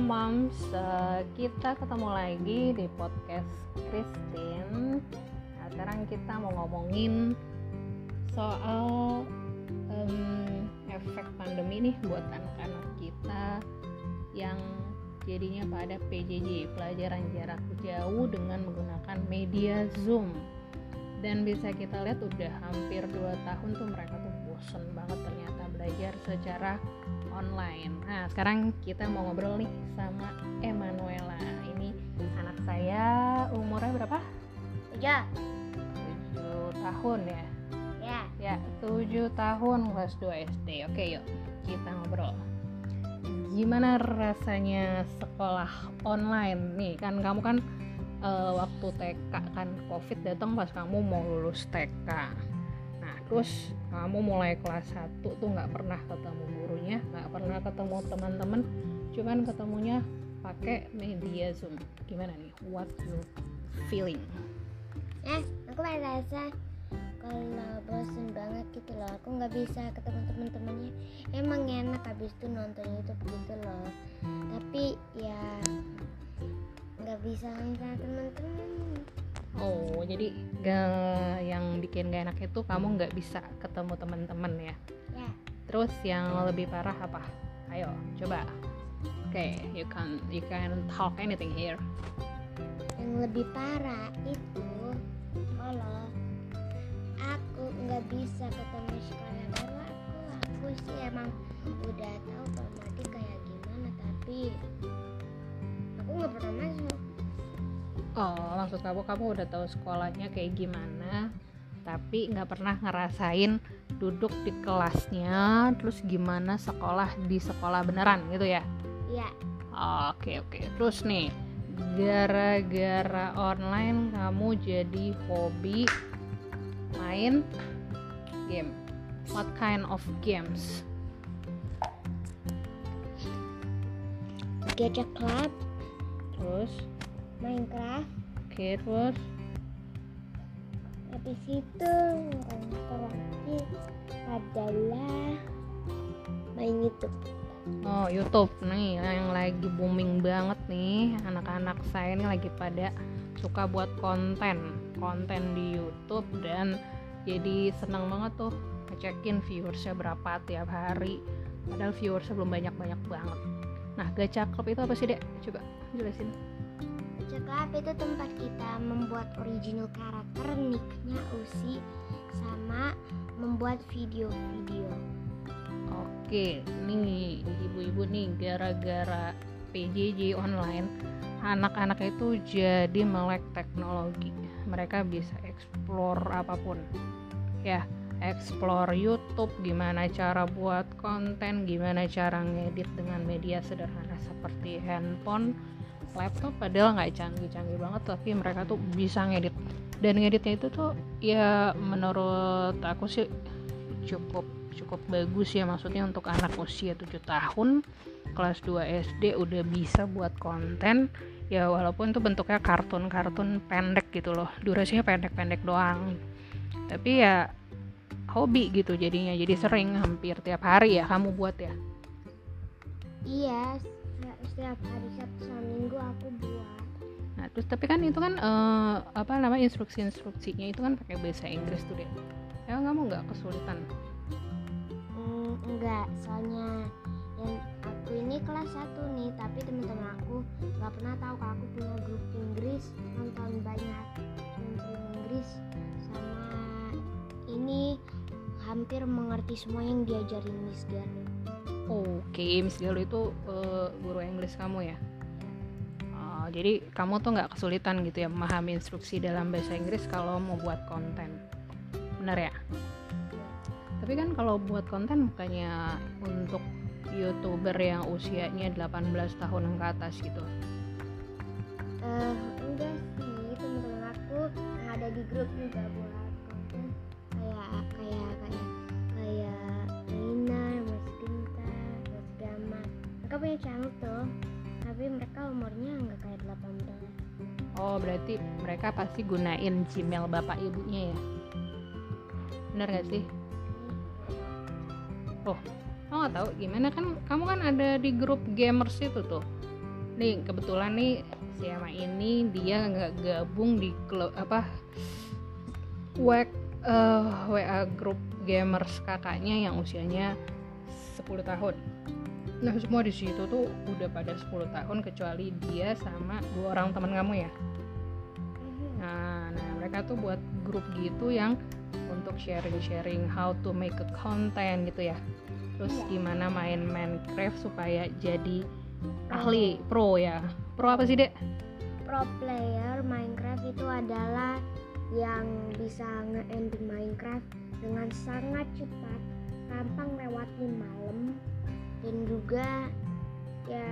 moms, uh, kita ketemu lagi di podcast Christine. Nah, sekarang kita mau ngomongin soal um, efek pandemi nih buat anak-anak kita yang jadinya pada PJJ pelajaran jarak jauh dengan menggunakan media Zoom dan bisa kita lihat udah hampir 2 tahun tuh mereka tuh bosen banget ternyata belajar secara online. Nah, sekarang kita mau ngobrol nih sama Emanuela. Ini anak saya umurnya berapa? Ya. 7 tahun ya. Ya. Ya, 7 tahun kelas 2 SD. Oke, yuk kita ngobrol. Gimana rasanya sekolah online nih? Kan kamu kan uh, waktu TK kan Covid datang pas kamu mau lulus TK. Terus kamu mulai kelas 1 tuh nggak pernah ketemu gurunya nggak pernah ketemu teman-teman. Cuman ketemunya pakai media zoom. Gimana nih? What you feeling? Eh aku merasa kalau bosen banget gitu loh. Aku nggak bisa ketemu teman-temannya. Emang enak habis itu nonton YouTube gitu loh. Tapi ya nggak bisa sama teman-teman Oh, jadi gak, yang bikin gak enak itu kamu nggak bisa ketemu teman-teman ya? Ya. Terus yang lebih parah apa? Ayo, coba. Oke, okay, you can you can talk anything here. Yang lebih parah itu kalau aku nggak bisa ketemu sekolah baru aku, aku sih emang udah tahu oh maksud kamu kamu udah tahu sekolahnya kayak gimana tapi nggak pernah ngerasain duduk di kelasnya terus gimana sekolah di sekolah beneran gitu ya? Iya. Oke oke. Terus nih gara-gara online kamu jadi hobi main game. What kind of games? Gacha Club. Terus Minecraft. Oke terus? Habis itu yang terakhir adalah main YouTube. Oh YouTube. Nih yang lagi booming banget nih anak-anak saya ini lagi pada suka buat konten konten di YouTube dan jadi senang banget tuh ngecekin viewersnya berapa tiap hari. Padahal viewersnya belum banyak-banyak banget. Nah gacha club itu apa sih dek? Coba jelasin Club itu tempat kita membuat original karakter niknya Usi sama membuat video-video. Oke, nih ibu-ibu nih gara-gara PJJ online anak-anak itu jadi melek teknologi. Mereka bisa explore apa pun. Ya, explore YouTube, gimana cara buat konten, gimana cara ngedit dengan media sederhana seperti handphone laptop padahal nggak canggih-canggih banget tapi mereka tuh bisa ngedit. Dan ngeditnya itu tuh ya menurut aku sih cukup cukup bagus ya maksudnya untuk anak usia 7 tahun kelas 2 SD udah bisa buat konten. Ya walaupun itu bentuknya kartun-kartun pendek gitu loh durasinya pendek-pendek doang. Tapi ya hobi gitu jadinya jadi sering hampir tiap hari ya kamu buat ya? Iya setiap hari Sabtu sama Minggu aku buat. Nah terus tapi kan itu kan uh, apa nama instruksi-instruksinya itu kan pakai bahasa Inggris tuh deh emang kamu nggak kesulitan? Mm, enggak soalnya yang aku ini kelas 1 nih tapi teman-teman aku nggak pernah tahu kalau aku punya grup Inggris nonton banyak nonton Inggris sama ini hampir mengerti semua yang diajarin Miss Galuh Oke, okay, Miss Galuh itu uh, guru Inggris kamu ya? Uh, jadi kamu tuh nggak kesulitan gitu ya memahami instruksi dalam bahasa Inggris kalau mau buat konten, benar ya? Tapi kan kalau buat konten bukannya untuk youtuber yang usianya 18 tahun ke atas gitu? Uh, enggak sih, teman-teman aku ada di grup juga buat konten kayak kayak kayak punya channel tuh, tapi mereka umurnya nggak kayak 18. Oh, berarti mereka pasti gunain Gmail bapak ibunya ya? Bener gak sih? Oh, kamu nggak tahu gimana kan? Kamu kan ada di grup gamers itu tuh. nih kebetulan nih si Emma ini dia nggak gabung di klub apa WA, uh, WA grup gamers kakaknya yang usianya 10 tahun nah semua di situ tuh udah pada 10 tahun kecuali dia sama dua orang teman kamu ya? Nah, nah mereka tuh buat grup gitu yang untuk sharing-sharing how to make a content gitu ya. Terus Iya. gimana main Minecraft supaya jadi ahli pro ya. Pro apa sih dek? Pro player Minecraft itu adalah yang bisa nge-ending Minecraft dengan sangat cepat, gampang lewatin malam dan juga ya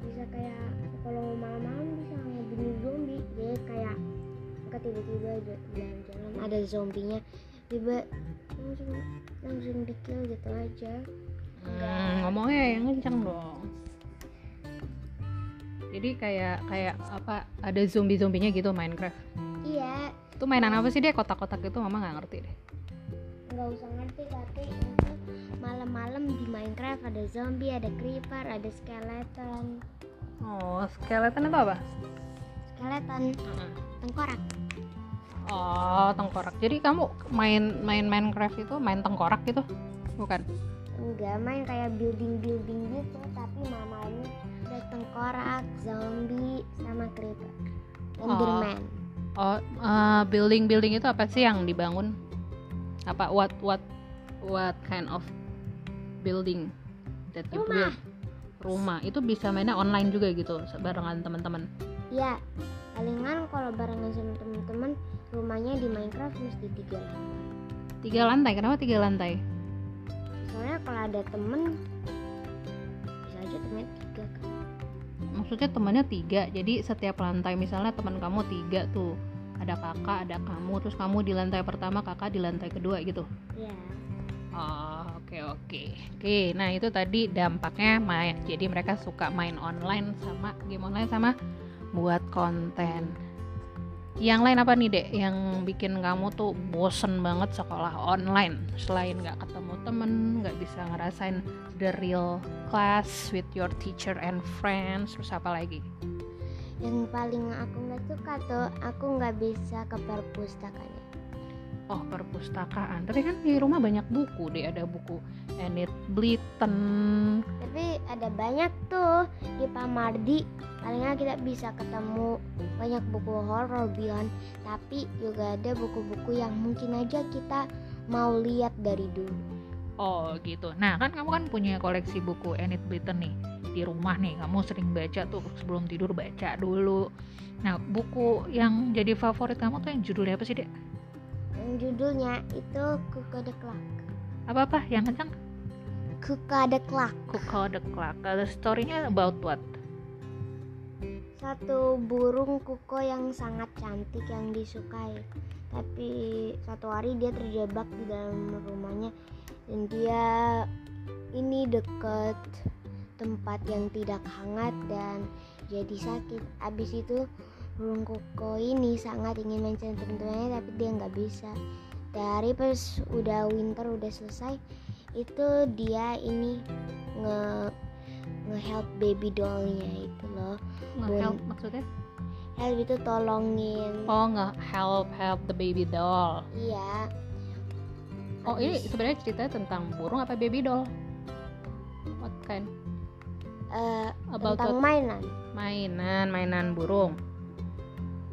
bisa kayak kalau malam-malam bisa ngebunuh zombie dia kayak ketika tiba-tiba jalan-jalan ada zombinya tiba langsung langsung di kill gitu aja Hmm, ngomongnya yang kencang dong. Jadi kayak kayak apa ada zombie zombinya gitu Minecraft. iya Itu mainan apa sih deh kotak-kotak itu mama nggak ngerti deh. nggak usah ngerti tapi malam-malam di Minecraft ada zombie ada creeper ada skeleton Oh skeleton itu apa? skeleton tengkorak Oh tengkorak. Jadi kamu main main Minecraft itu main tengkorak gitu? Bukan? enggak main kayak building building gitu tapi malamnya ada tengkorak zombie sama creeper enderman Oh building building itu apa sih yang dibangun? Apa what what what kind of building that you Rumah. build? Rumah itu bisa mainnya online juga gitu barengan teman-teman. ya palingan kalau barengan sama temen-temen rumahnya di Minecraft mesti tiga lantai Tiga lantai, kenapa tiga lantai? soalnya kalau ada temen bisa aja temennya tiga kan Maksudnya temannya tiga, jadi setiap lantai misalnya teman kamu tiga tuh ada kakak, ada kamu, terus kamu di lantai pertama, kakak di lantai kedua gitu. ya Oh, oke oke. Oke, nah itu tadi dampaknya main. Jadi mereka suka main online sama game online sama buat konten. Yang lain apa nih, Dek? Yang bikin kamu tuh bosen banget sekolah online selain nggak ketemu temen, nggak bisa ngerasain the real class with your teacher and friends, terus apa lagi? yang paling aku nggak suka tuh aku nggak bisa ke perpustakaan Oh, perpustakaan. Tapi kan di rumah banyak buku, deh. Ada buku Enid Blyton, tapi ada banyak tuh di Pamardi palingnya kita bisa ketemu banyak buku horor Bion tapi juga ada buku-buku yang mungkin aja kita mau lihat dari dulu Oh gitu. Nah kan kamu kan punya koleksi buku Enid Blyton nih di rumah nih. Kamu sering baca tuh sebelum tidur baca dulu. Nah buku yang jadi favorit kamu tuh yang judulnya apa sih dek? Yang judulnya itu Kuka the Clock Apa apa? Yang kencang? Kuka the Clock Kuko the Clock. Kalau storynya about what? satu burung kuko yang sangat cantik yang disukai tapi satu hari dia terjebak di dalam rumahnya dan dia ini dekat tempat yang tidak hangat dan jadi sakit abis itu burung kuko ini sangat ingin mencari teman-temannya tapi dia nggak bisa dari pas udah winter udah selesai itu dia ini nge nge-help baby dollnya itu loh Nge-help maksudnya? help itu tolongin Oh nggak help help the baby doll. iya Oh ini Habis, sebenarnya ceritanya tentang burung apa baby doll? What kind? eh, About tentang mainan Mainan, mainan burung.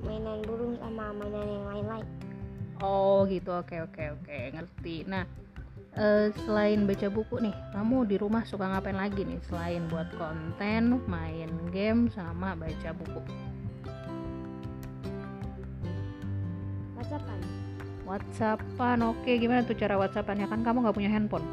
Mainan burung sama mainan yang lain-lain Oh gitu, oke oke oke, ngerti. Nah, eh, selain baca buku nih, kamu di rumah suka ngapain lagi nih selain buat konten, main game, sama baca buku? whatsappan Whatsappan, oke. Gimana tuh cara Whatsappannya kan kamu nggak punya handphone?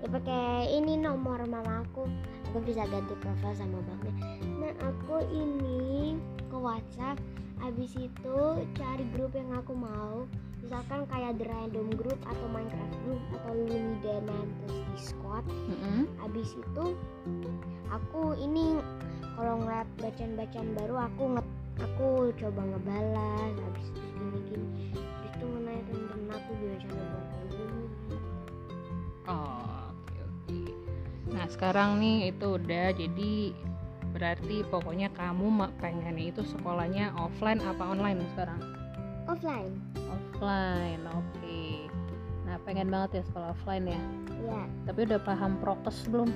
ya pakai ini nomor mama aku aku bisa ganti profil sama bangnya nah aku ini ke WhatsApp habis itu cari grup yang aku mau misalkan kayak the random group atau Minecraft group atau Lunidanan terus Discord Mm-mm. habis itu aku ini kalau ngeliat bacaan-bacaan baru aku nge aku coba ngebalas habis itu gini gini habis itu ngenanya temen-temen aku biar cara buat kayak gini Oh, oke oke. Nah sekarang nih itu udah jadi berarti pokoknya kamu pengen itu sekolahnya offline apa online sekarang? Offline. Offline oke. Okay. nah pengen banget ya sekolah offline ya? Iya. Tapi udah paham prokes belum?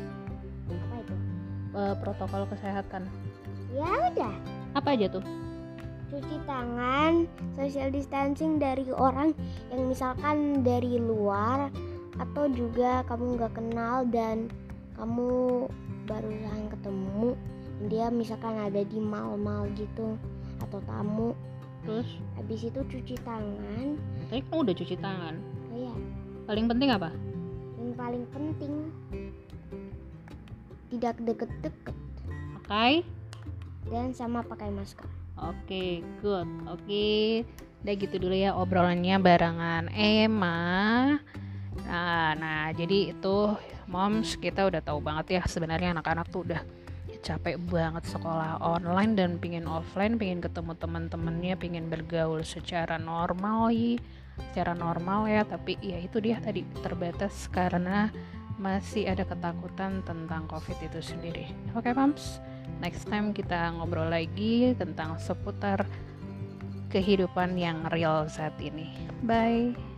Apa itu? Uh, protokol kesehatan. Ya udah. Apa aja tuh? Cuci tangan social distancing dari orang yang misalkan dari luar atau juga kamu nggak kenal dan kamu baru ketemu dia misalkan ada di mal-mal gitu atau tamu. Terus? Habis itu cuci tangan. Tapi kamu udah cuci tangan? Iya. Paling penting apa? Yang paling penting tidak deket-deket. Pakai? Dan sama pakai masker. Oke okay, good. Oke okay. udah gitu dulu ya obrolannya barengan Emma. Nah, nah jadi itu moms kita udah tahu banget ya sebenarnya anak-anak tuh udah capek banget sekolah online dan pingin offline, pingin ketemu teman-temannya, pingin bergaul secara normal, secara normal ya. Tapi ya itu dia tadi terbatas karena masih ada ketakutan tentang COVID itu sendiri. Oke, okay, moms. Next time kita ngobrol lagi tentang seputar kehidupan yang real saat ini. Bye.